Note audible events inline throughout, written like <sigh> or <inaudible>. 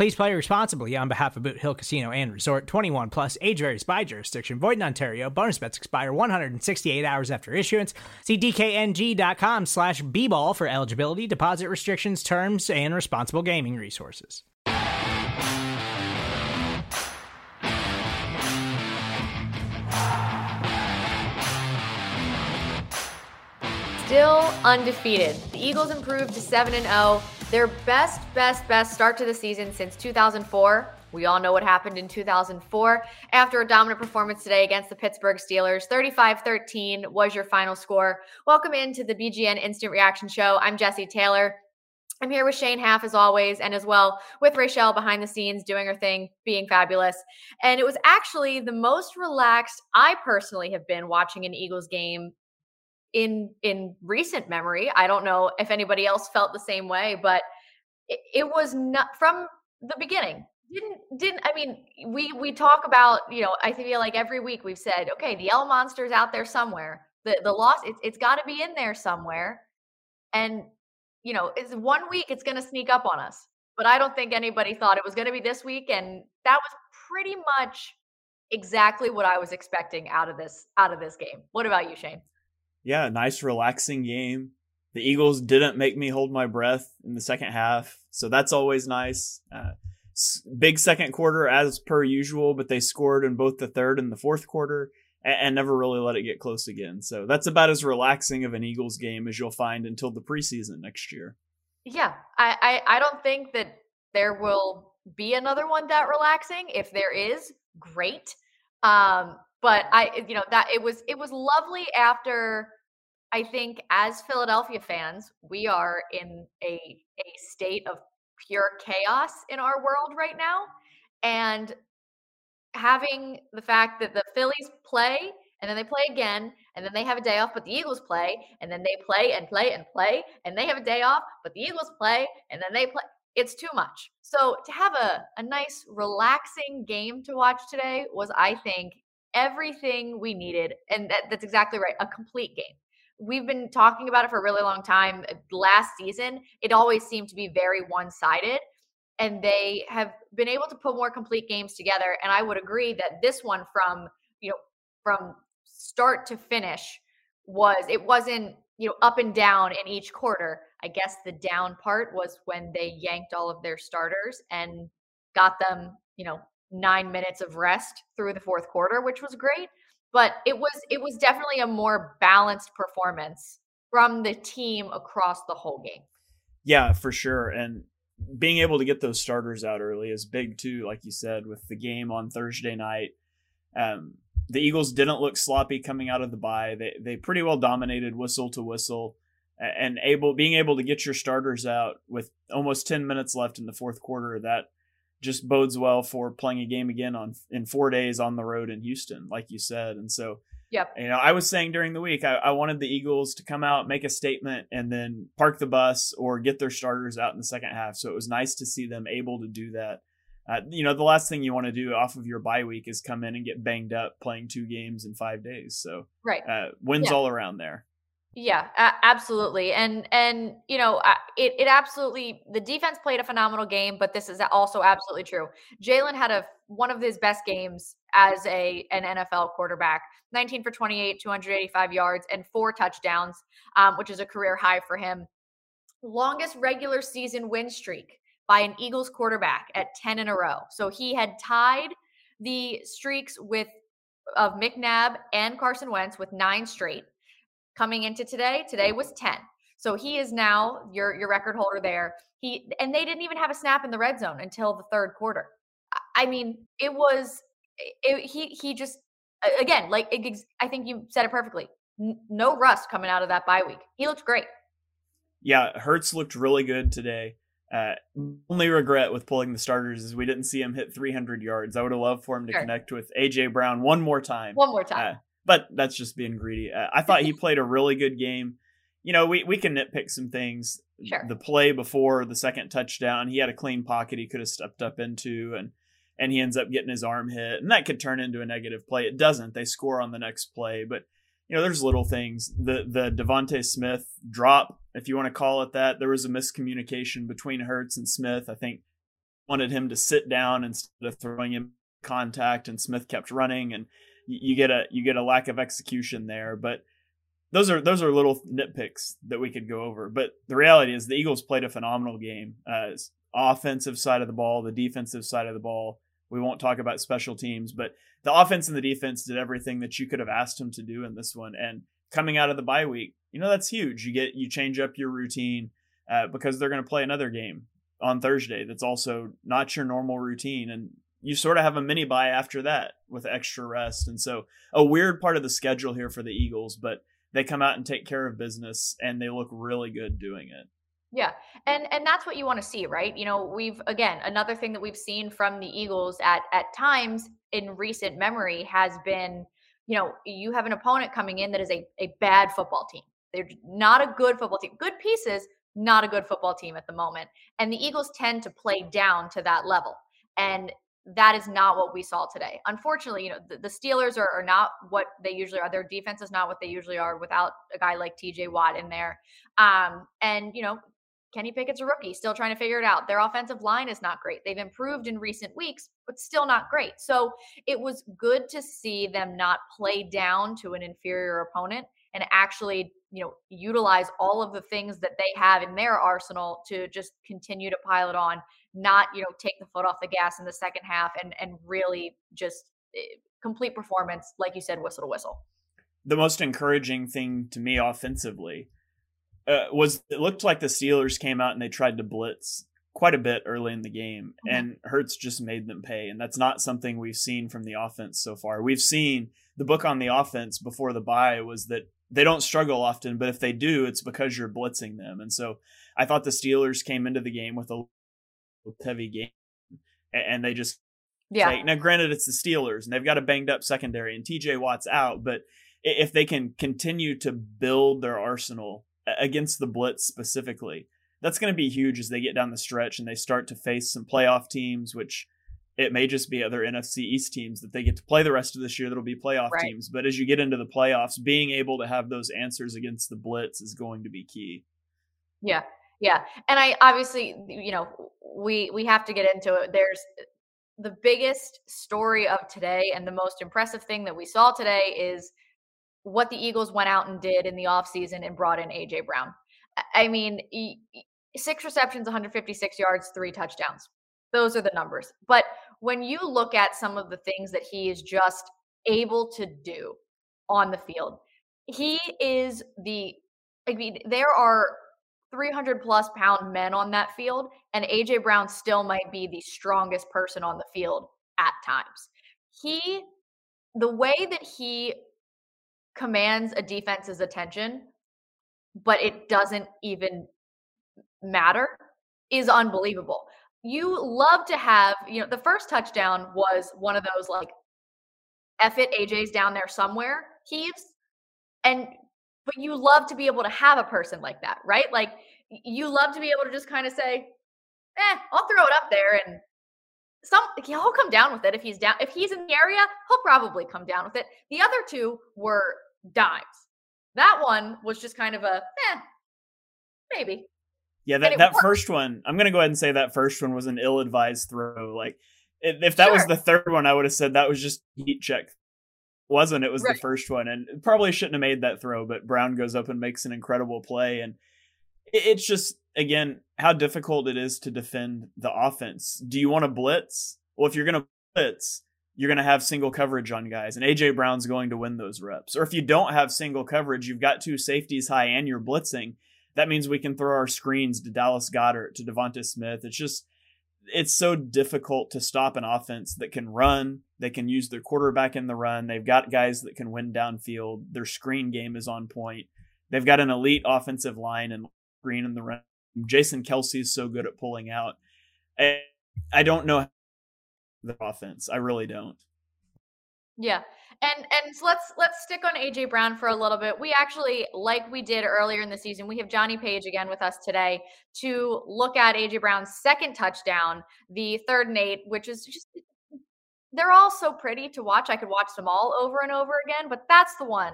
Please play responsibly on behalf of Boot Hill Casino and Resort 21 plus age varies by jurisdiction. Void in Ontario. Bonus bets expire 168 hours after issuance. See DKNG.com slash B ball for eligibility, deposit restrictions, terms, and responsible gaming resources. Still undefeated. The Eagles improved to 7 and 0, their best, best, best start to the season since 2004. We all know what happened in 2004 after a dominant performance today against the Pittsburgh Steelers. 35 13 was your final score. Welcome into the BGN Instant Reaction Show. I'm Jessi Taylor. I'm here with Shane Haff as always, and as well with Raichele behind the scenes doing her thing, being fabulous. And it was actually the most relaxed I personally have been watching an Eagles game in in recent memory. I don't know if anybody else felt the same way, but it, it was not from the beginning. Didn't didn't I mean we we talk about, you know, I feel like every week we've said, okay, the L monster's out there somewhere. The the loss it's it's gotta be in there somewhere. And you know, it's one week it's gonna sneak up on us. But I don't think anybody thought it was gonna be this week. And that was pretty much exactly what I was expecting out of this out of this game. What about you, Shane? Yeah, nice relaxing game. The Eagles didn't make me hold my breath in the second half, so that's always nice. Uh, big second quarter as per usual, but they scored in both the third and the fourth quarter and, and never really let it get close again. So that's about as relaxing of an Eagles game as you'll find until the preseason next year. Yeah, I, I, I don't think that there will be another one that relaxing. If there is, great. Um, but I, you know, that it was it was lovely after. I think as Philadelphia fans, we are in a a state of pure chaos in our world right now, and having the fact that the Phillies play and then they play again and then they have a day off but the eagles play and then they play and play and play and they have a day off but the eagles play and then they play it's too much so to have a, a nice relaxing game to watch today was i think everything we needed. And that, that's exactly <laughs> right a complete game. We've been talking about it for a really long time. Uh, last season, it always seemed to be very one sided. And they have been able to put more complete games together. And I would agree that this one from, you know, from start to finish was it wasn't, you know, up and down in each quarter. I guess the down part was when they yanked all of their starters and got them, you know, nine minutes of rest through the fourth quarter, which was great. But it was it was definitely a more balanced performance from the team across the whole game. Yeah, for sure. And being able to get those starters out early is big too, like you said, with the game on Thursday night. Um, the Eagles didn't look sloppy coming out of the bye. They they pretty well dominated whistle to whistle and able being able to get your starters out with almost 10 minutes left in the fourth quarter that just bodes well for playing a game again on in four days on the road in Houston, like you said. And so, yep. You know, I was saying during the week, I, I wanted the Eagles to come out, make a statement, and then park the bus or get their starters out in the second half. So it was nice to see them able to do that. Uh, you know, the last thing you want to do off of your bye week is come in and get banged up playing two games in five days. So, right, uh, wins yeah. all around there. Yeah, absolutely. And and you know, it it absolutely the defense played a phenomenal game, but this is also absolutely true. Jalen had a one of his best games as a an NFL quarterback. 19 for 28, 285 yards and four touchdowns, um, which is a career high for him. Longest regular season win streak by an Eagles quarterback at 10 in a row. So he had tied the streaks with of McNabb and Carson Wentz with nine straight coming into today. Today was 10. So he is now your your record holder there. He and they didn't even have a snap in the red zone until the third quarter. I mean, it was it, he he just again like it, I think you said it perfectly. no rust coming out of that bye week. He looked great. Yeah, Hurts looked really good today. Uh, only regret with pulling the starters is we didn't see him hit 300 yards. I would have loved for him to sure. connect with AJ Brown one more time. One more time. Uh, but that's just being greedy. Uh, I thought he <laughs> played a really good game. You know, we, we can nitpick some things. Sure. The play before the second touchdown, he had a clean pocket he could have stepped up into, and and he ends up getting his arm hit, and that could turn into a negative play. It doesn't. They score on the next play, but you know, there's little things. The the Devonta Smith drop, if you want to call it that, there was a miscommunication between Hurts and Smith. I think wanted him to sit down instead of throwing him contact, and Smith kept running, and you get a you get a lack of execution there. But those are those are little nitpicks that we could go over. But the reality is the Eagles played a phenomenal game. Uh, offensive side of the ball, the defensive side of the ball. We won't talk about special teams, but the offense and the defense did everything that you could have asked them to do in this one. And coming out of the bye week, you know that's huge. You get you change up your routine uh, because they're going to play another game on Thursday. That's also not your normal routine, and you sort of have a mini bye after that with extra rest. And so a weird part of the schedule here for the Eagles, but they come out and take care of business and they look really good doing it. Yeah. And and that's what you want to see, right? You know, we've again, another thing that we've seen from the Eagles at at times in recent memory has been, you know, you have an opponent coming in that is a a bad football team. They're not a good football team. Good pieces, not a good football team at the moment. And the Eagles tend to play down to that level. And that is not what we saw today. Unfortunately, you know, the, the Steelers are, are, not what they usually are. Their defense is not what they usually are without a guy like TJ Watt in there. Um, and, you know, Kenny Pickett's a rookie, still trying to figure it out. Their offensive line is not great. They've improved in recent weeks, but still not great. So it was good to see them not play down to an inferior opponent and actually, you know, utilize all of the things that they have in their arsenal to just continue to pile it on not you know take the foot off the gas in the second half and and really just eh, complete performance like you said whistle to whistle the most encouraging thing to me offensively uh, was it looked like the Steelers came out and they tried to blitz quite a bit early in the game, mm-hmm. and Hurts just made them pay. And that's not something we've seen from the offense so far. We've seen the book on the offense before the bye was that they don't struggle often, but if they do, it's because you're blitzing them. And so I thought the Steelers came into the game with a heavy game, and they just yeah. Take, now, granted, it's the Steelers, and they've got a banged up secondary, and T.J. Watt's out, but if they can continue to build their arsenal against the blitz specifically, that's going to be huge as they get down the stretch and they start to face some playoff teams, which it may just be other NFC East teams that they get to play the rest of this year that'll be playoff right. teams. But as you get into the playoffs, being able to have those answers against the blitz is going to be key. Yeah. Yeah. And I obviously, you know, we we have to get into it. There's uh, the biggest story of today and the most impressive thing that we saw today is what the Eagles went out and did in the offseason and brought in AJ Brown. I mean, six receptions, 156 yards, three touchdowns. Those are the numbers. But when you look at some of the things that he is just able to do on the field, he is the I mean, there are 300 plus pound men on that field, and AJ Brown still might be the strongest person on the field at times. He, the way that he commands a defense's attention, but it doesn't even matter, is unbelievable. You love to have, you know, the first touchdown was one of those like, F it, AJ's down there somewhere heaves. And but you love to be able to have a person like that, right? Like you love to be able to just kind of say, eh, I'll throw it up there and some he'll come down with it if he's down if he's in the area, he'll probably come down with it. The other two were dimes. That one was just kind of a eh, maybe. Yeah, that, that first one, I'm gonna go ahead and say that first one was an ill advised throw. Like if that sure. was the third one, I would have said that was just heat check wasn't it was right. the first one and probably shouldn't have made that throw but brown goes up and makes an incredible play and it's just again how difficult it is to defend the offense do you want to blitz well if you're going to blitz you're going to have single coverage on guys, and AJ Brown's going to win those reps. Or if you don't have single coverage, you've got two safeties high and you're blitzing. That means we can throw our screens to Dallas Goedert, to Devonta Smith. It's just, it's so difficult to stop an offense that can run. They can use their quarterback in the run. They've got guys that can win downfield. Their screen game is on point. They've got an elite offensive line and green in the run. Jason Kelce is so good at pulling out. I, don't know the offense. I really don't. Yeah. And and so let's let's stick on AJ Brown for a little bit. We actually, like we did earlier in the season, we have Jonny Page again with us today to look at AJ Brown's second touchdown, the third and eight, which is just they're all so pretty to watch. I could watch them all over and over again, but that's the one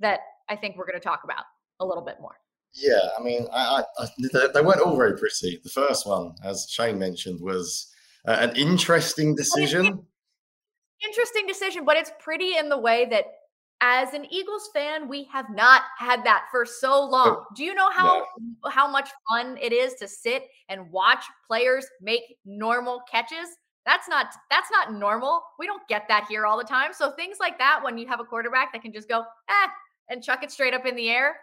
that I think we're going to talk about a little bit more. Yeah, I mean, I, I, they weren't all very pretty. The first one, as Shane mentioned, was uh, an interesting decision. Interesting decision, but it's pretty in the way that as an Eagles fan, we have not had that for so long. Do you know how no. how much fun it is to sit and watch players make normal catches? That's not that's not normal. We don't get that here all the time. So things like that when you have a quarterback that can just go, eh, and chuck it straight up in the air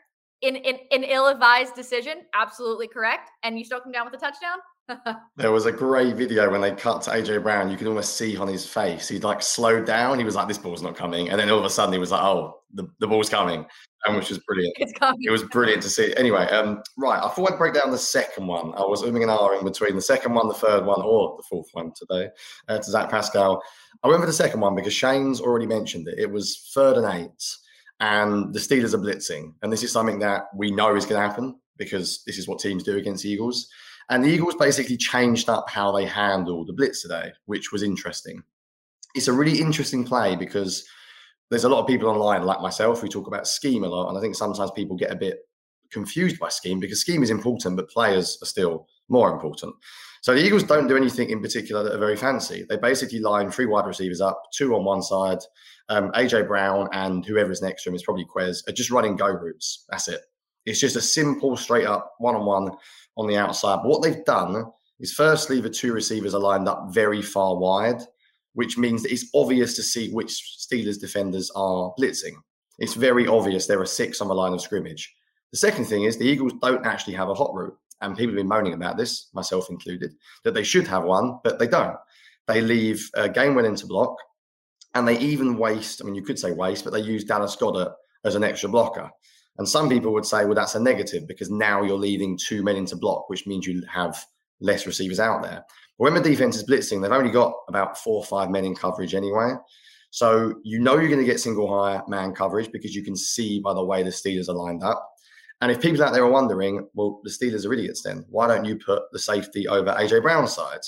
in, in an ill-advised decision, absolutely correct. And you still come down with a touchdown. <laughs> there was a great video when they cut to AJ Brown. You could almost see on his face. He like slowed down. He was like, "This ball's not coming," and then all of a sudden he was like, "Oh, the, the ball's coming," and which was brilliant. It was brilliant to see. Anyway, um, right. I thought I'd break down the second one. I was umming and ahhing between the second one, the third one, or the fourth one today uh, to Zach Pascal. I went for the second one because Shane's already mentioned it. It was third and eight and the Steelers are blitzing. And this is something that we know is going to happen because this is what teams do against Eagles. And the Eagles basically changed up how they handle the blitz today, which was interesting. It's a really interesting play because there's a lot of people online, like myself, who talk about scheme a lot. And I think sometimes people get a bit confused by scheme because scheme is important, but players are still more important. So the Eagles don't do anything in particular that are very fancy. They basically line three wide receivers up, two on one side. Um, AJ Brown and whoever's next to him is probably Quez are just running go routes. That's it. It's just a simple, straight up one on one on the outside. But what they've done is firstly, the two receivers are lined up very far wide, which means that it's obvious to see which Steelers defenders are blitzing. It's very obvious there are six on the line of scrimmage. The second thing is the Eagles don't actually have a hot route and people have been moaning about this, myself included, that they should have one, but they don't. They leave a game winning to block, and they even waste. I mean, you could say waste, but they use Dallas Goedert as an extra blocker. And some people would say, well, that's a negative because now you're leaving two men into block, which means you have less receivers out there. But when the defense is blitzing, they've only got about four or five men in coverage anyway. So you know you're going to get single high man coverage because you can see by the way the Steelers are lined up. And if people out there are wondering, well, the Steelers are idiots then. Why don't you put the safety over AJ Brown's side?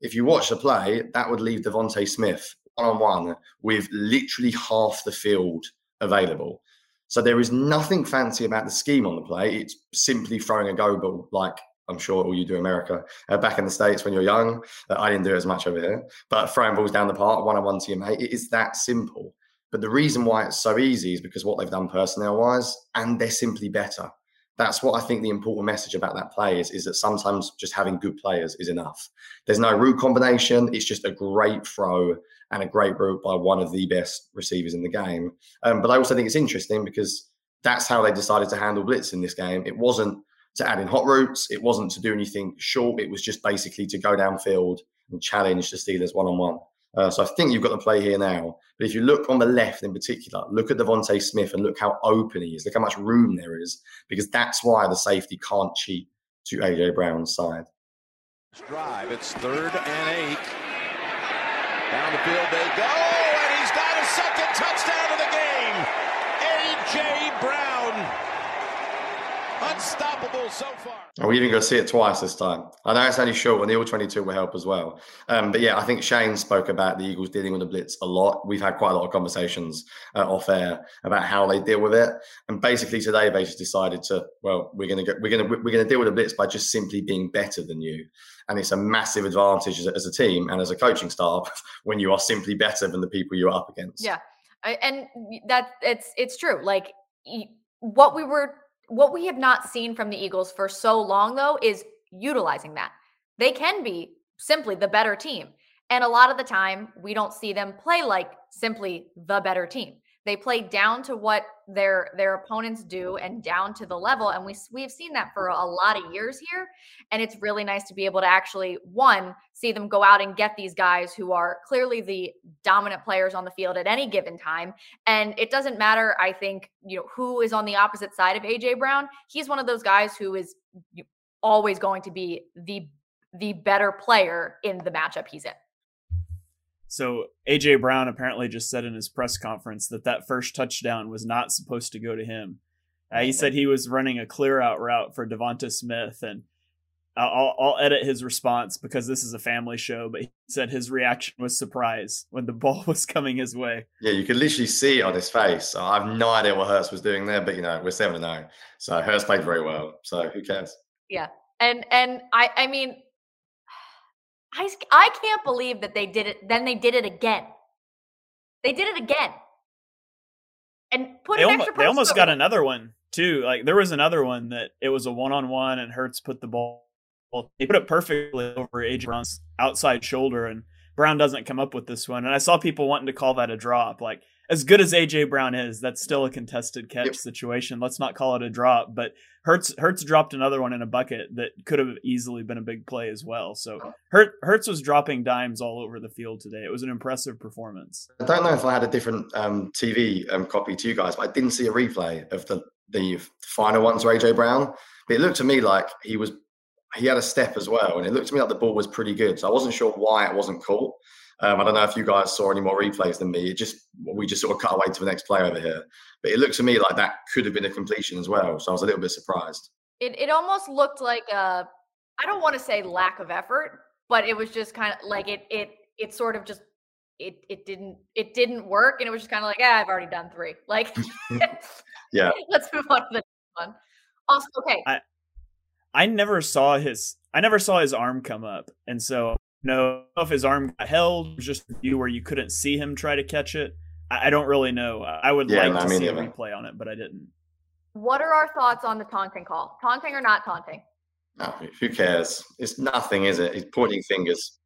If you watch the play, that would leave Devonta Smith one on one with literally half the field available. So there is nothing fancy about the scheme on the play. It's simply throwing a go ball, like I'm sure all you do in America. Uh, back in the States when you're young, uh, I didn't do as much over here, but throwing balls down the park, one on one to your mate, it is that simple. But the reason why it's so easy is because what they've done personnel wise, and they're simply better. That's what I think the important message about that play is, is that sometimes just having good players is enough. There's no route combination. It's just a great throw and a great route by one of the best receivers in the game. Um, but I also think it's interesting because that's how they decided to handle blitz in this game. It wasn't to add in hot routes. It wasn't to do anything short. It was just basically to go downfield and challenge the Steelers one on one. So I think you've got the play here now. But if you look on the left in particular, look at Devonta Smith and look how open he is. Look how much room there is, because that's why the safety can't cheat to AJ Brown's side. Drive. It's third and eight. Down the field they go, and he's got a second touchdown of the game. AJ Brown Unstoppable so far. Oh, we even going to see it twice this time. I know it's only short, and the all 22 will help as well. Um, but yeah, I think Shane spoke about the Eagles dealing with the blitz a lot. We've had quite a lot of conversations uh, off air about how they deal with it. And basically today, they just decided to, well, we're going to we're going to we're going to deal with the blitz by just simply being better than you. And it's a massive advantage as a, as a team and as a coaching staff <laughs> when you are simply better than the people you're up against. Yeah, I, and that it's it's true. Like what we were what we have not seen from the Eagles for so long, though, is utilizing that. They can be simply the better team. And a lot of the time, we don't see them play like simply the better team. They play down to what their their opponents do and down to the level and we we've seen that for a lot of years here and it's really nice to be able to actually one see them go out and get these guys who are clearly the dominant players on the field at any given time and it doesn't matter I think you know who is on the opposite side of AJ Brown he's one of those guys who is always going to be the the better player in the matchup he's in so AJ Brown apparently just said in his press conference that that first touchdown was not supposed to go to him. Uh, he said he was running a clear out route for Devonta Smith, and I'll, I'll edit his response because this is a family show. But he said his reaction was surprise when the <laughs> ball was coming his way. Yeah, you could literally see it on his face. I have no idea what Hurts was doing there, but you know we're seven to oh. nine, so Hurts played very well. So who cares? Yeah, and and I I mean I, I can't believe that they did it. Then they did it again. They did it again. And put they an almost, extra They almost got another one too. Like there was another one that it was a one on one and Hurts put the ball. He put it perfectly over AJ Brown's outside shoulder, and Brown doesn't come up with this one. And I saw people wanting to call that a drop. Like as good as AJ Brown is, that's still a contested catch yep. situation. Let's not call it a drop. But Hertz Hurts dropped another one in a bucket that could have easily been a big play as well. So Hertz, Hurts was dropping dimes all over the field today. It was an impressive performance. I don't know if I had a different um, TV um, copy to you guys, but I didn't see a replay of the the final ones for AJ Brown. But it looked to me like he was he had a step as well, and it looked to me like the ball was pretty good. So I wasn't sure why it wasn't caught. Um, I don't know if you guys saw any more replays than me. It just we just sort of cut away to the next play over here, but it looked to me like that could have been a completion as well. So I was a little bit surprised. It it almost looked like a I don't want to say lack of effort, but it was just kind of like it it it sort of just it it didn't it didn't work, and it was just kind of like yeah, I've already done three. Like <laughs> <laughs> yeah, let's move on to the next one. Also, okay. I I never saw his I never saw his arm come up, and so know if his arm got held, just a view where you couldn't see him try to catch it. I, I don't really know. I would yeah, like to see a replay on it, but I didn't. What are our thoughts on the taunting call? Taunting or not taunting? No, who cares? It's nothing, is it? He's pointing fingers.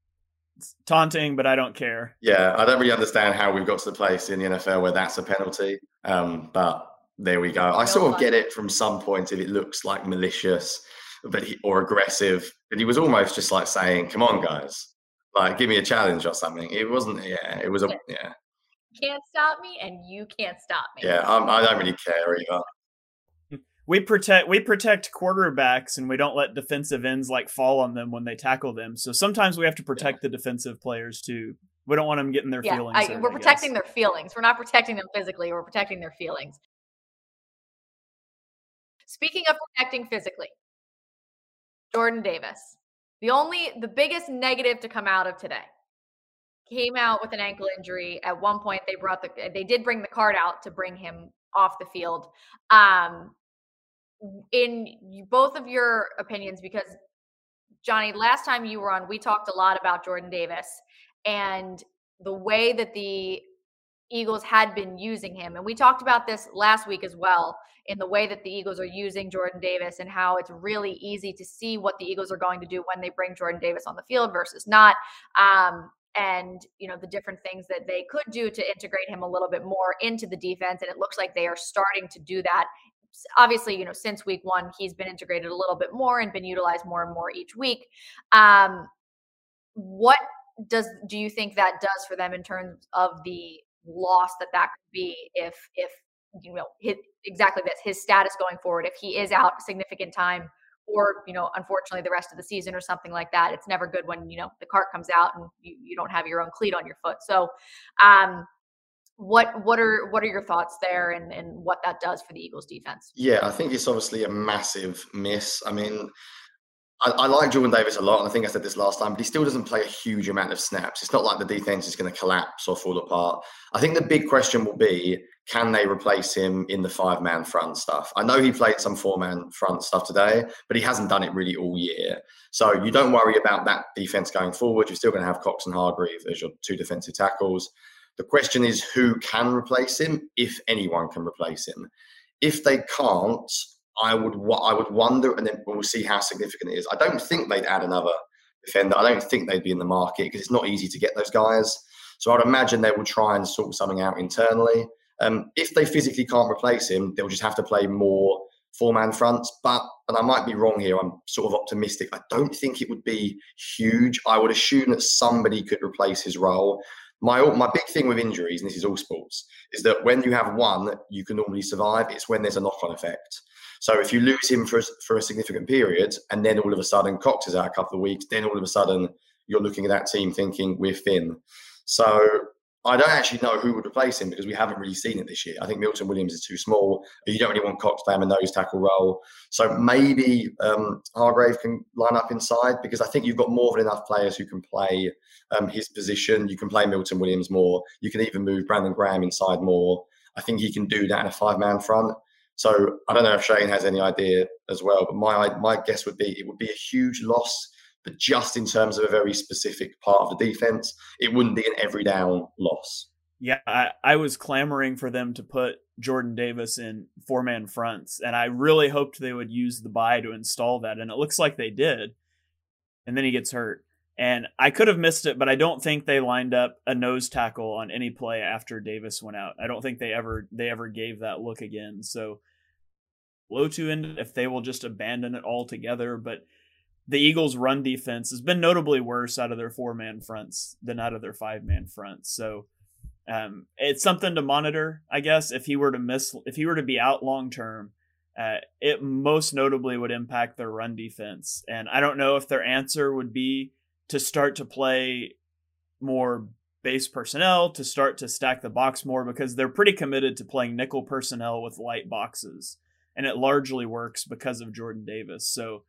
It's taunting, but I don't care. Yeah, I don't really understand how we've got to the place in the NFL where that's a penalty. Um, but there we go. I no sort of get it from some point if it looks like malicious but he, or aggressive. But he was almost just like saying, "Come on, guys, like give me a challenge or something." It wasn't. Yeah, it was a yeah. Can't stop me, and you can't stop me. Yeah, I'm, I do not really care either. Hmm. We protect we protect quarterbacks, and we don't let defensive ends like fall on them when they tackle them. So sometimes we have to protect yeah. the defensive players too. We don't want them getting their yeah, feelings. I, we're protecting their feelings. We're not protecting them physically. We're protecting their feelings. Speaking of protecting physically, Jordan Davis. The only, the biggest negative to come out of today came out with an ankle injury. At one point, they brought the, they did bring the card out to bring him off the field. Um, in both of your opinions, because Jonny, last time you were on, we talked a lot about Jordan Davis and the way that the Eagles had been using him. And we talked about this last week as well in the way that the Eagles are using Jordan Davis and how it's really easy to see what the Eagles are going to do when they bring Jordan Davis on the field versus not. Um, and you know the different things that they could do to integrate him a little bit more into the defense and it looks like they are starting to do that obviously you know since week one he's been integrated a little bit more and been utilized more and more each week um, what does do you think that does for them in terms of the loss that that could be if if you know his, exactly this his status going forward if he is out significant time or you know unfortunately the rest of the season or something like that it's never good when you know the cart comes out and you, you don't have your own cleat on your foot. So um what what are what are your thoughts there and and what that does for the eagles defense? Yeah i think it's obviously a massive miss. I mean I, I, like Jordan Davis a lot, and I think I said this last time, but he still doesn't play a huge amount of snaps. It's not like the defense is going to collapse or fall apart. I think the big question will be can they replace him in the five man front stuff? I know he played some four man front stuff today, but he hasn't done it really all year. So you don't worry about that defense going forward. You're still going to have Cox and Hargrave as your two defensive tackles. The question is who can replace him, if anyone can replace him. If they can't, I would I would wonder, and then we'll see how significant it is. I don't think they'd add another defender. I don't think they'd be in the market because it's not easy to get those guys. So I'd imagine they will try and sort something out internally. Um, if they physically can't replace him, they'll just have to play more four man fronts. But, and I might be wrong here, I'm sort of optimistic. I don't think it would be huge. I would assume that somebody could replace his role. My, my big thing with injuries, and this is all sports, is that when you have one, you can normally survive. It's when there's a knock on effect. So if you lose him for, for a significant period, and then all of a sudden Cox is out a couple of weeks, then all of a sudden you're looking at that team thinking we're thin. So I don't actually know who would replace him because we haven't really seen it this year. I think Milton Williams is too small. You don't really want Cox to have a nose tackle role. So maybe um, Hargrave can line up inside because I think you've got more than enough players who can play um, his position. You can play Milton Williams more. You can even move Brandon Graham inside more. I think he can do that in a five man front. So I don't know if Shane has any idea as well, but my my guess would be it would be a huge loss but just in terms of a very specific part of the defense, it wouldn't be an every down loss. Yeah, I, I was clamoring for them to put Jordan Davis in four man fronts, and I really hoped they would use the bye to install that, and it looks like they did. And then he gets hurt. And I could have missed it, but I don't think they lined up a nose tackle on any play after Davis went out. I don't think they ever they ever gave that look again. So low to end if they will just abandon it altogether. But the Eagles' run defense has been notably worse out of their four man fronts than out of their five man fronts. So um, it's something to monitor, I guess. If he were to miss, if he were to be out long term, uh, it most notably would impact their run defense. And I don't know if their answer would be to start to play more base personnel, to start to stack the box more, because they're pretty committed to playing nickel personnel with light boxes. And it largely works because of Jordan Davis. So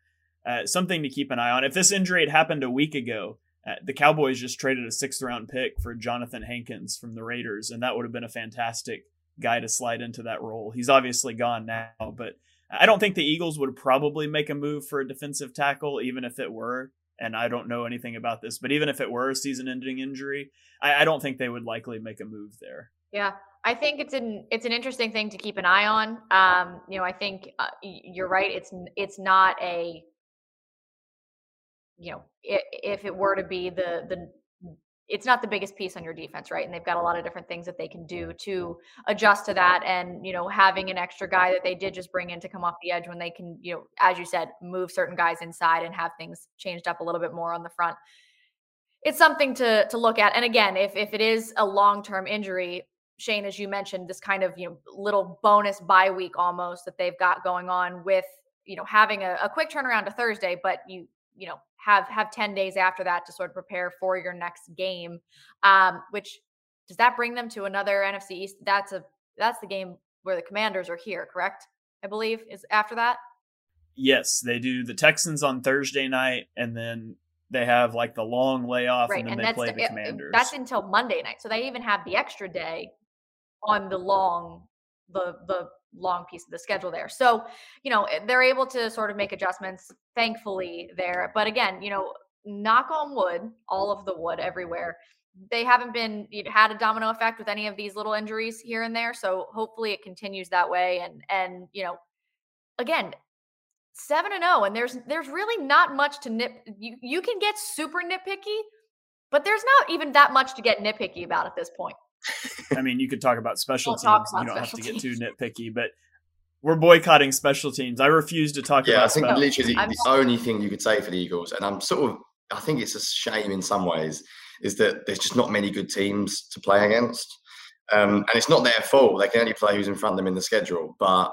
uh, something to keep an eye on. If this injury had happened a week ago, uh, the Cowboys just traded a sixth round pick for Johnathan Hankins from the Raiders, and that would have been a fantastic guy to slide into that role. He's obviously gone now, but I don't think the Eagles would probably make a move for a defensive tackle, even if it were. And I don't know anything about this, but even if it were a season ending injury, I, I don't think they would likely make a move there. Yeah, I think it's an it's an interesting thing to keep an eye on. Um, you know, I think uh, you're right. It's it's not a you know, if, if it were to be the the it's not the biggest piece on your defense, right? And they've got a lot of different things that they can do to adjust to that. And, you know, having an extra guy that they did just bring in to come off the edge when they can, you know, as you said, move certain guys inside and have things changed up a little bit more on the front. It's something to to look at. And again, if if it is a long-term injury, Shane, as you mentioned, this kind of, you know, little bonus bye week almost that they've got going on with, you know, having a, a quick turnaround to Thursday, but you, you know, have have 10 days after that to sort of prepare for your next game um which does that bring them to another NFC East that's a that's the game where the commanders are here correct i believe is after that yes they do the texans on thursday night and then they have like the long layoff right. and then and they play the, the commanders that's until monday night so they even have the extra day on the long the the long piece of the schedule there. So, you know, eh, they're able to sort of make adjustments, thankfully, there. But again, you know, knock on wood, all of the wood everywhere. They haven't been had a domino effect with any of these little injuries here and there. So hopefully it continues that way. And and you know, again, seven and zero, oh, and there's there's really not much to nip. You you can get super nitpicky, but there's not even that much to get nitpicky about at this point. I mean, you could talk about special we'll teams. About you don't have to get too nitpicky, but we're boycotting special teams. I refuse to talk yeah, about. Yeah, I think special. literally the, the only thing you could say for the Eagles, and I'm sort of, I think it's a shame in some ways, is that there's just not many good teams to play against. Um, and it's not their fault. They can only play who's in front of them in the schedule. But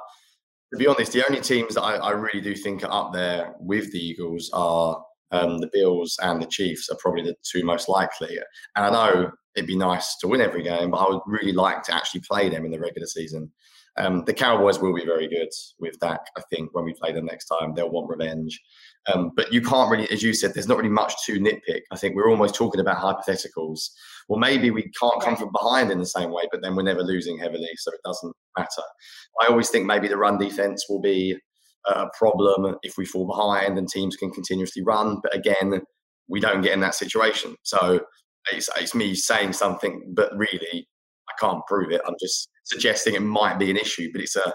to be honest, the only teams that I, I really do think are up there with the Eagles are um, the Bills and the Chiefs are probably the two most likely. And I know it'd be nice to win every game, but I would really like to actually play them in the regular season. Um, the Cowboys will be very good with Dak. I think when we play them next time, they'll want revenge. Um, but you can't really, as you said, there's not really much to nitpick. I think we're almost talking about hypotheticals. Well, maybe we can't come from behind in the same way, but then we're never losing heavily, so it doesn't matter. I always think maybe the run defense will be a problem if we fall behind and teams can continuously run. But again, we don't get in that situation. So it's, it's me saying something, but really I can't prove it. I'm just suggesting it might be an issue, but it's a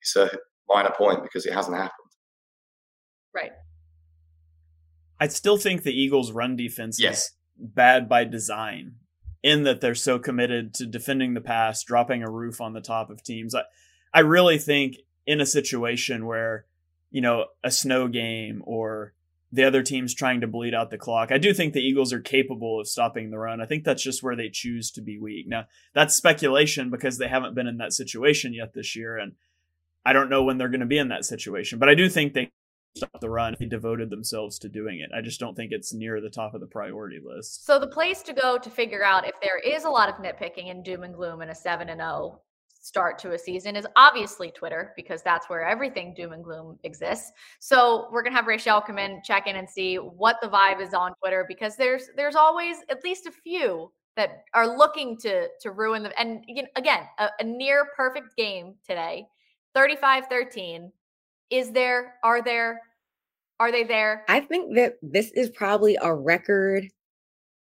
it's a minor point because it hasn't happened. Right. I still think the Eagles' run defense yes. is bad by design in that they're so committed to defending the pass, dropping a roof on the top of teams. I, I really think in a situation where, you know, a snow game or the other team's trying to bleed out the clock, I do think the Eagles are capable of stopping the run. I think that's just where they choose to be weak. Now, that's speculation because they haven't been in that situation yet this year. And I don't know when they're going to be in that situation, but I do think they stop the run. They devoted themselves to doing it. I just don't think it's near the top of the priority list. So the place to go to figure out if there is a lot of nitpicking and doom and gloom in a 7 and 0 start to a season is obviously Twitter because that's where everything doom and gloom exists. So we're gonna have Raichele come in, check in, and see what the vibe is on Twitter because there's there's always at least a few that are looking to to ruin them. And again, a, a near perfect game today, 35-13 is there are there are they there i think that this is probably a record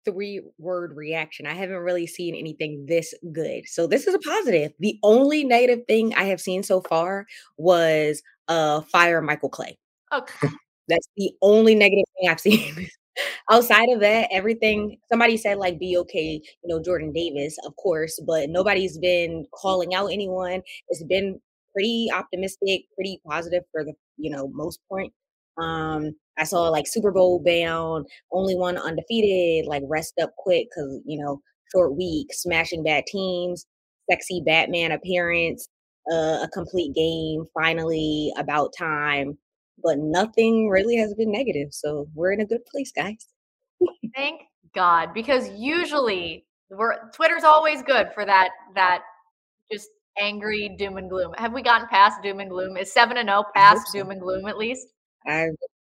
three word reaction. I haven't really seen anything this good. So this is a positive. The only negative thing i have seen so far was uh fire michael clay. Okay. <laughs> That's the only negative thing i've <laughs> seen. Outside of that everything somebody said like be okay you know jordan davis of course but nobody's been calling out anyone. It's been pretty optimistic, pretty positive for the you know most point. Um, I saw like Super Bowl bound, only one undefeated, like rest up quick because you know short week, smashing bad teams, sexy Batman appearance, uh, a complete game, finally about time. But nothing really has been negative, so we're in a good place, guys. <laughs> Thank God, because usually we're Twitter's always good for that that just angry doom and gloom. Have we gotten past doom and gloom? Is seven and zero oh past so. doom and gloom at least? I.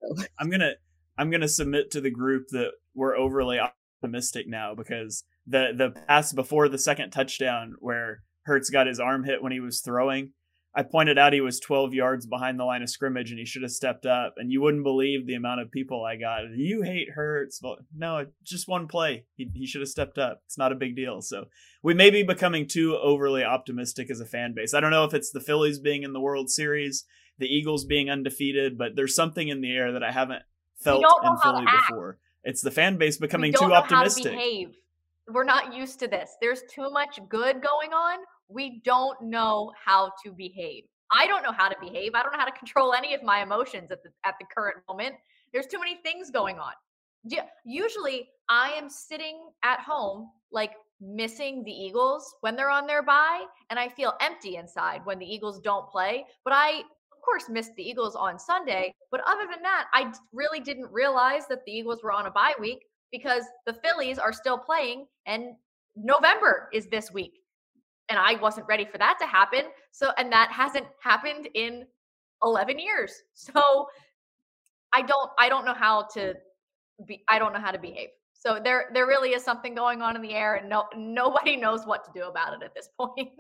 <laughs> I'm gonna I'm gonna submit to the group that we're overly optimistic now because the the pass before the second touchdown where Hurts got his arm hit when he was throwing I pointed out he was 12 yards behind the line of scrimmage and he should have stepped up. And you wouldn't believe the amount of people I got. You hate Hurts. Well, no, just one play. He, he should have stepped up. It's not a big deal. So we may be becoming too overly optimistic as a fan base. I don't know if it's the Phillies being in the World Series, the Eagles being undefeated, but there's something in the air that I haven't felt in Philly before. It's the fan base becoming too optimistic. To We're not used to this. There's too much good going on we don't know how to behave. I don't know how to behave. I don't know how to control any of my emotions at the at the current moment. There's too many things going on. Usually, I am sitting at home like missing the Eagles when they're on their bye, and I feel empty inside when the Eagles don't play. But I, course, missed the Eagles on Sunday. But other than that, I really didn't realize that the Eagles were on a bye week because the Phillies are still playing, and November is this week and I wasn't ready for that to happen. So, and that hasn't happened in 11 years. <laughs> So, I don't, I don't know how to be, I don't know how to behave. So there, there really is something going on in the air, and no, nobody <laughs> knows what to do about it at this point.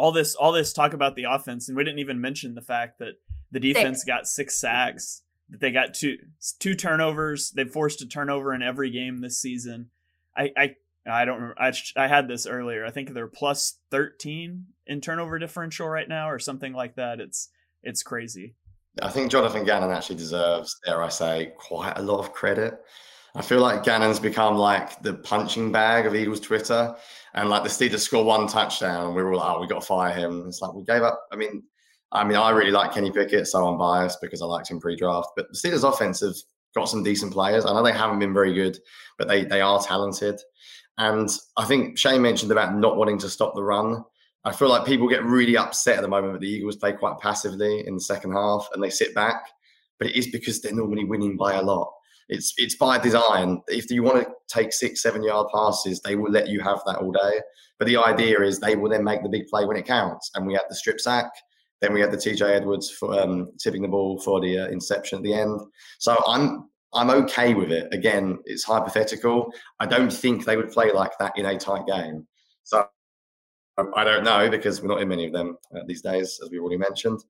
All this, all this talk about the offense, and we didn't even mention the fact that the defense six. got six sacks. That they got two, two turnovers. They've forced a turnover in every game this season. I, I I don't remember. I, I had this earlier. I think they're plus 13 in turnover differential right now or something like that. It's it's crazy. I think Jonathan Gannon actually deserves, dare I say, quite a lot of credit. I feel like Gannon's become like the punching bag of Eagles Twitter. And like the Steelers score one touchdown, and we were all like, oh, we got to fire him. It's like we gave up. I mean, I mean, I really like Kenny Pickett, so I'm biased because I liked him pre-draft. But the Steelers' offense have got some decent players. I know they haven't been very good, but they they are talented. And I think Shane mentioned about not wanting to stop the run. I feel like people get really upset at the moment that the Eagles play quite passively in the second half and they sit back, but it is because they're normally winning by a lot. It's it's by design. If you want to take six, seven yard passes, they will let you have that all day. But the idea is they will then make the big play when it counts. And we had the strip sack, then we had the TJ Edwards for um, tipping the ball for the uh, inception at the end. So I'm I'm okay with it. Again, it's hypothetical. I don't think they would play like that in a tight game. So I don't know because we're not in many of them uh, these days, as we already mentioned.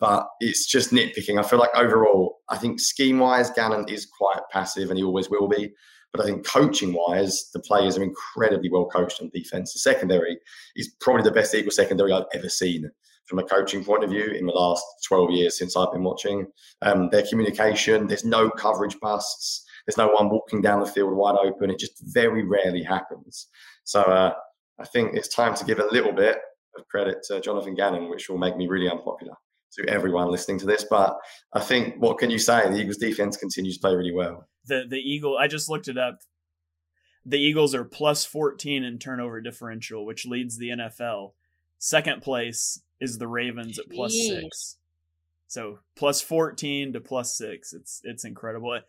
But it's just nitpicking. I feel like overall, I think scheme wise, Gannon is quite passive and he always will be. But I think coaching wise, the players are incredibly well coached on defense. The secondary is probably the best equal secondary I've ever seen from a coaching point of view in the last 12 years since I've been watching. Um, their communication, there's no coverage busts. There's no one walking down the field wide open. It just very rarely happens. So uh, I think it's time to give a little bit of credit to Jonathan Gannon, which will make me really unpopular to everyone listening to this. But I think what can you say? The Eagles defense continues to play really well. The the Eagle I just looked it up. The Eagles are plus 14 in turnover differential, which leads the NFL. Second place is the Ravens at plus Jeez. 6. So plus 14 to plus 6. It's it's incredible.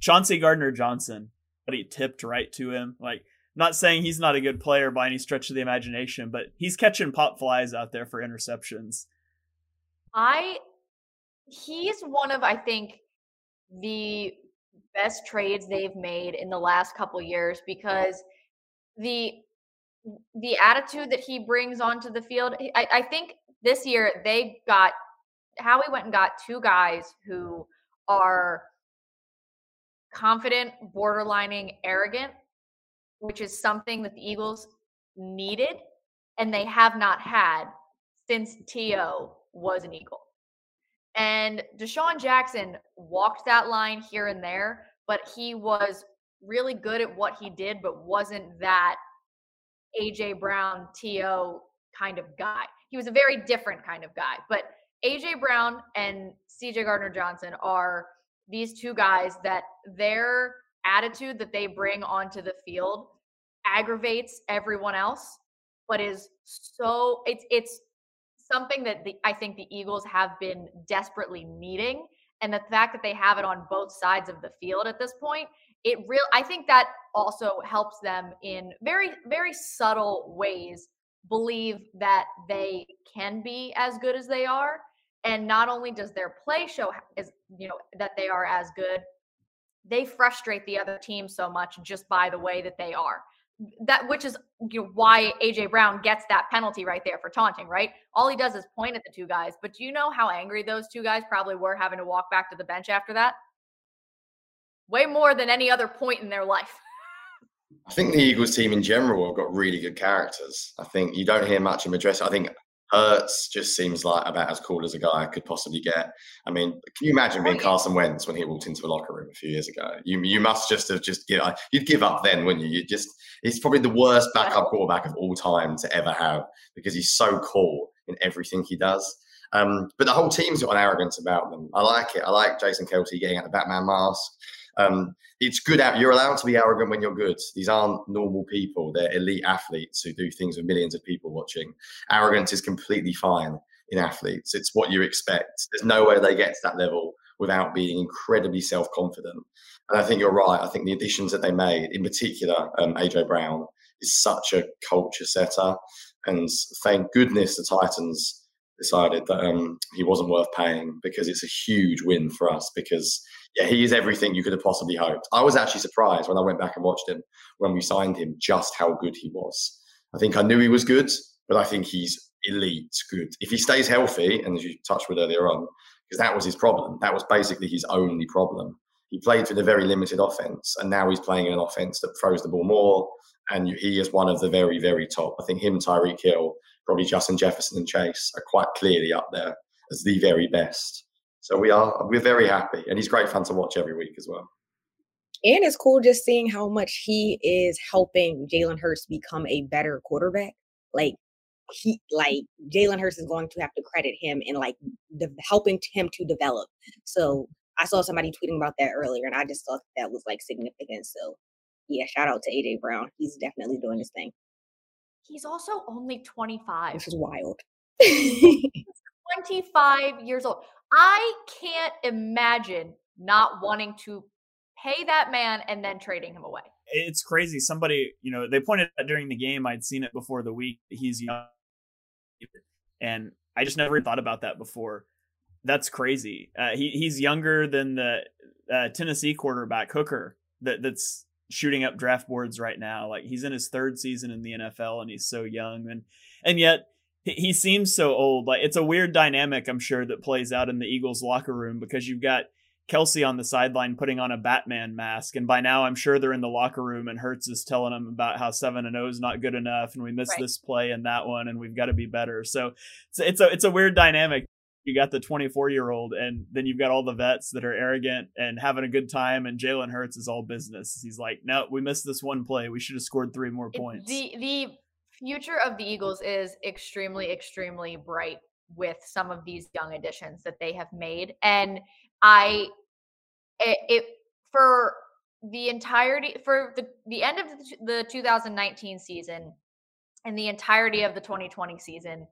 Chauncey Gardner Johnson, but he tipped right to him. Like not saying he's not a good player by any stretch of the imagination, but he's catching pop flies out there for interceptions. I he's one of I think the best trades they've made in the last couple years because the the attitude that he brings onto the field. I, I think this year they got Howie went and got two guys who are confident, borderlining arrogant, which is something that the Eagles needed and they have not had since T.O. was an Eagle. And DeSean Jackson walked that line here and there, but he was really good at what he did, but wasn't that AJ Brown, T.O. kind of guy. He was a very different kind of guy. But AJ Brown and CJ Gardner Johnson are these two guys that their attitude that they bring onto the field aggravates everyone else, but is so it's it's something that the, I think the Eagles have been desperately needing. And the fact that they have it on both sides of the field at this point, it real I think that also helps them in very, very subtle ways believe that they can be as good as they are. And not only does their play show is you know that they are as good, they frustrate the other team so much just by the way that they are that which is you know, why AJ Brown gets that penalty right there for taunting, right? All he does is point at the two guys. But do you know how angry those two guys probably were having to walk back to the bench after that? Way more than any other point in their life. <laughs> I think the Eagles team in general have got really good characters. I think you don't hear much of address. I think Hurts just seems like about as cool as a guy could possibly get. I mean, can you imagine being Carson Wentz when he walked into a locker room a few years ago? You you must just have just give you'd give up then, wouldn't you? You just he's probably the worst backup quarterback of all time to ever have because he's so cool in everything he does. Um, but the whole team's got an arrogance about them. I like it. I like Jason Kelce getting out the Batman mask. Um, it's good. You're allowed to be arrogant when you're good. These aren't normal people. They're elite athletes who do things with millions of people watching. Arrogance is completely fine in athletes. It's what you expect. There's no way they get to that level without being incredibly self confident. And I think you're right. I think the additions that they made, in particular, um, AJ Brown, is such a culture setter. And thank goodness the Titans decided that um, he wasn't worth paying because it's a huge win for us because yeah, he is everything you could have possibly hoped. I was actually surprised when I went back and watched him when we signed him, just how good he was. I think I knew he was good, but I think he's elite good. If he stays healthy, and as you touched with earlier on, because that was his problem, that was basically his only problem. He played with a very limited offense, and now he's playing in an offense that throws the ball more. And he is one of the very, very top. I think him, Tyreek Hill, probably Justin Jefferson and Chase are quite clearly up there as the very best. So we are we're very happy, and he's great fun to watch every week as well. And it's cool just seeing how much he is helping Jalen Hurts become a better quarterback. Like he, like Jalen Hurts is going to have to credit him in like de- helping him to develop. So I saw somebody tweeting about that earlier, and I just thought that was like significant. So yeah, shout out to AJ Brown. He's definitely doing his thing. He's also only 25. This is wild. <laughs> 25 years old. I can't imagine not wanting to pay that man and then trading him away. It's crazy. Somebody, you know, they pointed out during the game, I'd seen it before the week. He's young. And I just never thought about that before. That's crazy. Uh, he, he's younger than the uh, Tennessee quarterback Hooker that, that's shooting up draft boards right now. Like he's in his third season in the NFL and he's so young. And, and yet he seems so old. Like it's a weird dynamic, I'm sure, that plays out in the Eagles locker room because you've got Kelce on the sideline putting on a Batman mask, and by now I'm sure they're in the locker room and Hurts is telling them about how seven and zero is not good enough, and we missed Right. this play and that one, and we've got to be better. So it's, it's a it's a weird dynamic. you got the 24 year old, and then you've got all the vets that are arrogant and having a good time. And Jalen Hurts is all business. He's like, no, we missed this one play. We should have scored three more points. The the future of the Eagles is extremely, extremely bright with some of these young additions that they have made, and I it, it for the entirety for the the end of the 2019 season and the entirety of the 2020 season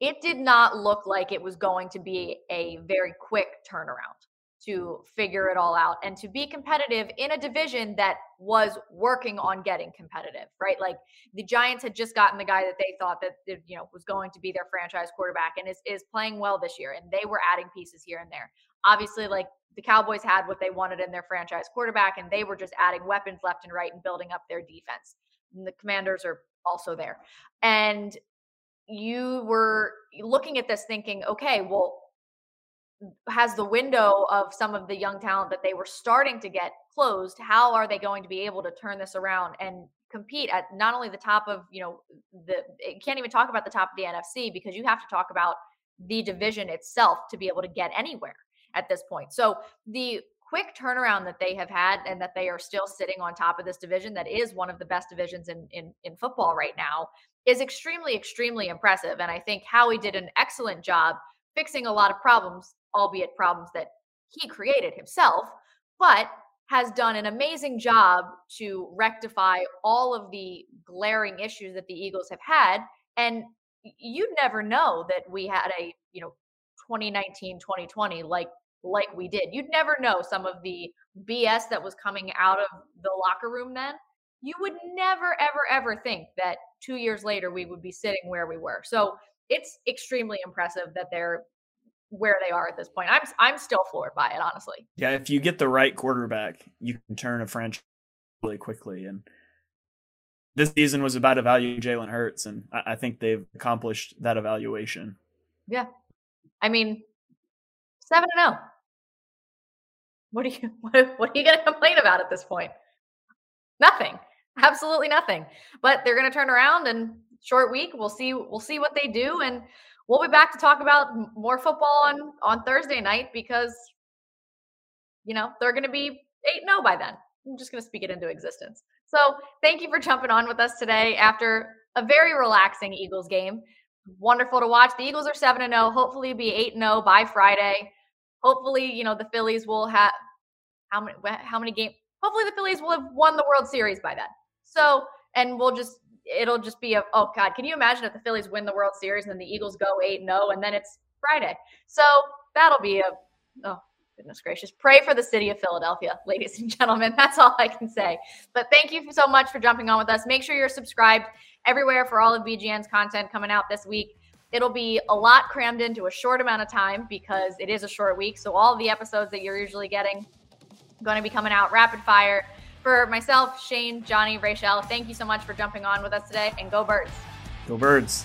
it did not look like it was going to be a very quick turnaround to figure it all out and to be competitive in a division that was working on getting competitive, right? Like the Giants had just gotten the guy that they thought that you know was going to be their franchise quarterback and is is playing well this year and they were adding pieces here and there. Obviously like the Cowboys had what they wanted in their franchise quarterback and they were just adding weapons left and right and building up their defense. And the Commanders are also there. And you were looking at this thinking, okay, well, has the window of some of the young talent that they were starting to get closed how are they going to be able to turn this around and compete at not only the top of you know the you can't even talk about the top of the NFC because you have to talk about the division itself to be able to get anywhere at this point. So the quick turnaround that they have had and that they are still sitting on top of this division that is one of the best divisions in in, in football right now is extremely extremely impressive. And i think howie did an excellent job fixing a lot of problems albeit problems that he created himself, but has done an amazing job to rectify all of the glaring issues that the Eagles have had. And you'd never know that we had a, you know, 2019, 2020 like like we did. You'd never know some of the BS that was coming out of the locker room then. You would never, ever, ever think that two years later we would be sitting where we were. So it's extremely impressive that they're where they are at this point. I'm I'm still floored by it, honestly. Yeah, if you get the right quarterback, you can turn a franchise really quickly. And this season was about evaluating Jalen Hurts, and I, I think they've accomplished that evaluation. Yeah, I mean, seven and zero. Oh. What are you <laughs> what, what are you going to complain about at this point? Nothing, absolutely nothing. But they're going to turn around and short week. We'll see. We'll see what they do, and we'll be back to talk about more football on on Thursday night because you know they're going to be 8 0 by then. I'm just going to speak it into existence. So, thank you for jumping on with us today after a very relaxing Eagles game. Wonderful to watch. The Eagles are 7 0. Hopefully, be 8 0 by Friday. Hopefully, you know, the Phillies will have how many how many games hopefully the Phillies will have won the World Series by then. So, and we'll just it'll just be a oh god, can you imagine if the Phillies win the World Series and then the Eagles go 8 0 and then it's Friday. So that'll be a oh goodness gracious. Pray for the city of Philadelphia, <laughs> ladies and gentlemen. That's all I can say. But thank you so much for jumping on with us. Make sure you're subscribed everywhere for all of BGN's content coming out this week. It'll be a lot crammed into a short amount of time because it is a short week. So all the episodes that you're usually getting going to be coming out rapid fire. For myself, Shane, Jonny, Raichele, thank you so much for jumping on with us today and go birds. Go birds.